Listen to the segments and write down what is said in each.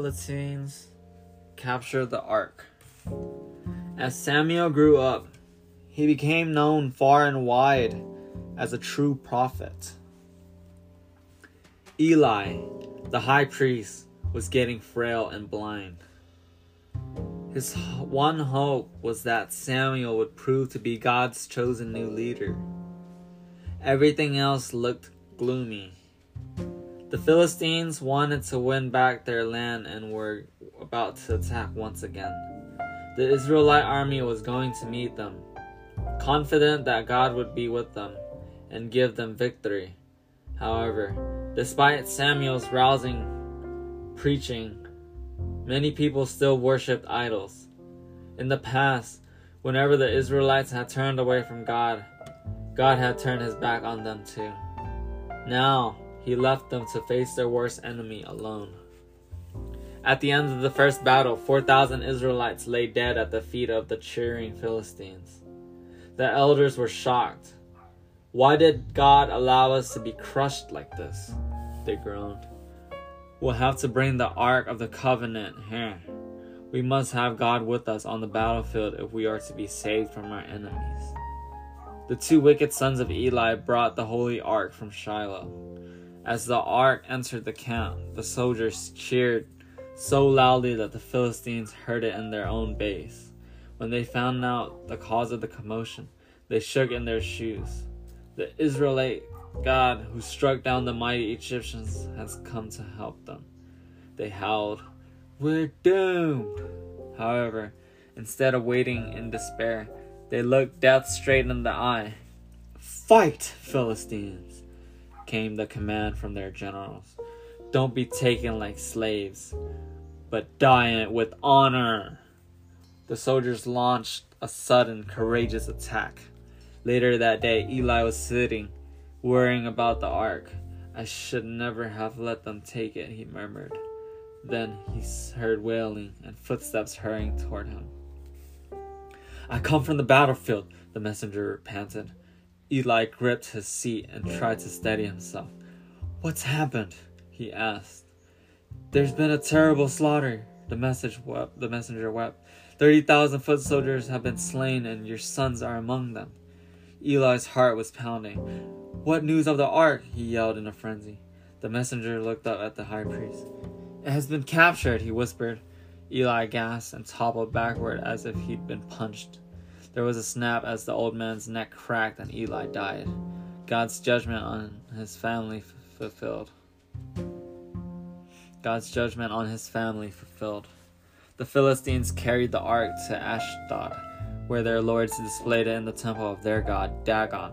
Philistines captured the ark. As Samuel grew up, he became known far and wide as a true prophet. Eli, the high priest, was getting frail and blind. His one hope was that Samuel would prove to be God's chosen new leader. Everything else looked gloomy. The Philistines wanted to win back their land and were about to attack once again. The Israelite army was going to meet them, confident that God would be with them and give them victory. However, despite Samuel's rousing preaching, many people still worshipped idols. In the past, whenever the Israelites had turned away from God, God had turned his back on them too. Now, he left them to face their worst enemy alone. At the end of the first battle, 4,000 Israelites lay dead at the feet of the cheering Philistines. The elders were shocked. Why did God allow us to be crushed like this? They groaned. We'll have to bring the Ark of the Covenant here. We must have God with us on the battlefield if we are to be saved from our enemies. The two wicked sons of Eli brought the holy ark from Shiloh. As the ark entered the camp, the soldiers cheered so loudly that the Philistines heard it in their own base. When they found out the cause of the commotion, they shook in their shoes. The Israelite God who struck down the mighty Egyptians has come to help them. They howled, We're doomed! However, instead of waiting in despair, they looked death straight in the eye. Fight, Philistines! Came the command from their generals. Don't be taken like slaves but die it with honor. The soldiers launched a sudden, courageous attack. Later that day, Eli was sitting, worrying about the ark. I should never have let them take it, he murmured. Then he heard wailing and footsteps hurrying toward him. I come from the battlefield, the messenger panted. Eli gripped his seat and tried to steady himself. What's happened? he asked. There's been a terrible slaughter, the message wept, the messenger wept. Thirty thousand foot soldiers have been slain, and your sons are among them. Eli's heart was pounding. What news of the ark? he yelled in a frenzy. The messenger looked up at the high priest. It has been captured, he whispered. Eli gasped and toppled backward as if he'd been punched. There was a snap as the old man's neck cracked and Eli died. God's judgment on his family f- fulfilled. God's judgment on his family fulfilled. The Philistines carried the ark to Ashdod, where their lords displayed it in the temple of their god Dagon.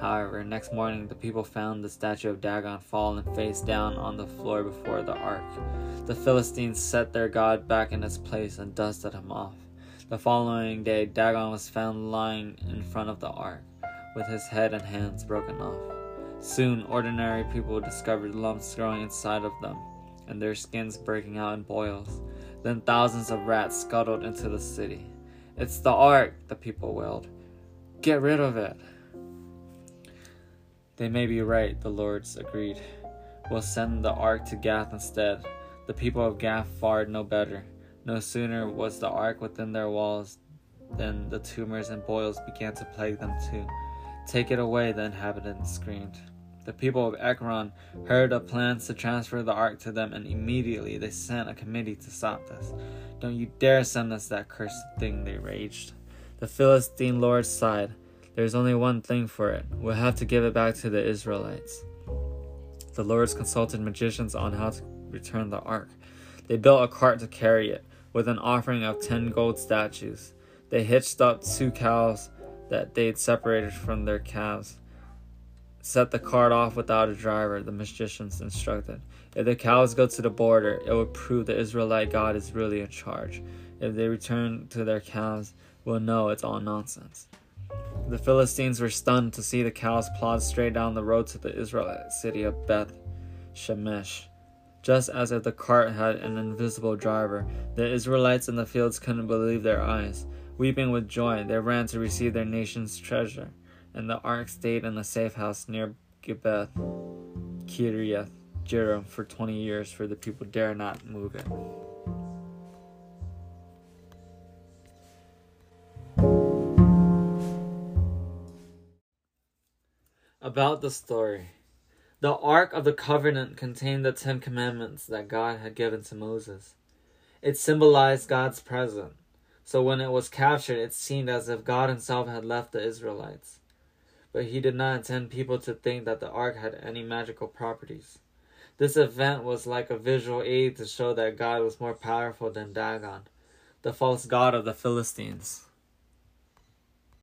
However, next morning the people found the statue of Dagon fallen face down on the floor before the ark. The Philistines set their god back in its place and dusted him off. The following day, Dagon was found lying in front of the ark, with his head and hands broken off. Soon, ordinary people discovered lumps growing inside of them and their skins breaking out in boils. Then thousands of rats scuttled into the city. It's the ark, the people wailed. Get rid of it. They may be right, the lords agreed. We'll send the ark to Gath instead. The people of Gath fared no better. No sooner was the ark within their walls than the tumors and boils began to plague them too. Take it away, the inhabitants screamed. The people of Ekron heard of plans to transfer the ark to them, and immediately they sent a committee to stop this. Don't you dare send us that cursed thing, they raged. The Philistine lords sighed. There's only one thing for it. We'll have to give it back to the Israelites. The lords consulted magicians on how to return the ark. They built a cart to carry it, with an offering of ten gold statues. They hitched up two cows that they'd separated from their calves set the cart off without a driver, the magicians instructed. If the cows go to the border, it will prove the Israelite God is really in charge. If they return to their calves, we'll know it's all nonsense. The Philistines were stunned to see the cows plod straight down the road to the Israelite city of Beth Shemesh. Just as if the cart had an invisible driver, the Israelites in the fields couldn't believe their eyes. Weeping with joy, they ran to receive their nation's treasure and the ark stayed in a safe house near Gibeath, Kiriath Jearim for 20 years, for the people dare not move it. About the story. The Ark of the Covenant contained the Ten Commandments that God had given to Moses. It symbolized God's presence, so when it was captured, it seemed as if God Himself had left the Israelites. But He did not intend people to think that the Ark had any magical properties. This event was like a visual aid to show that God was more powerful than Dagon, the false god of the Philistines.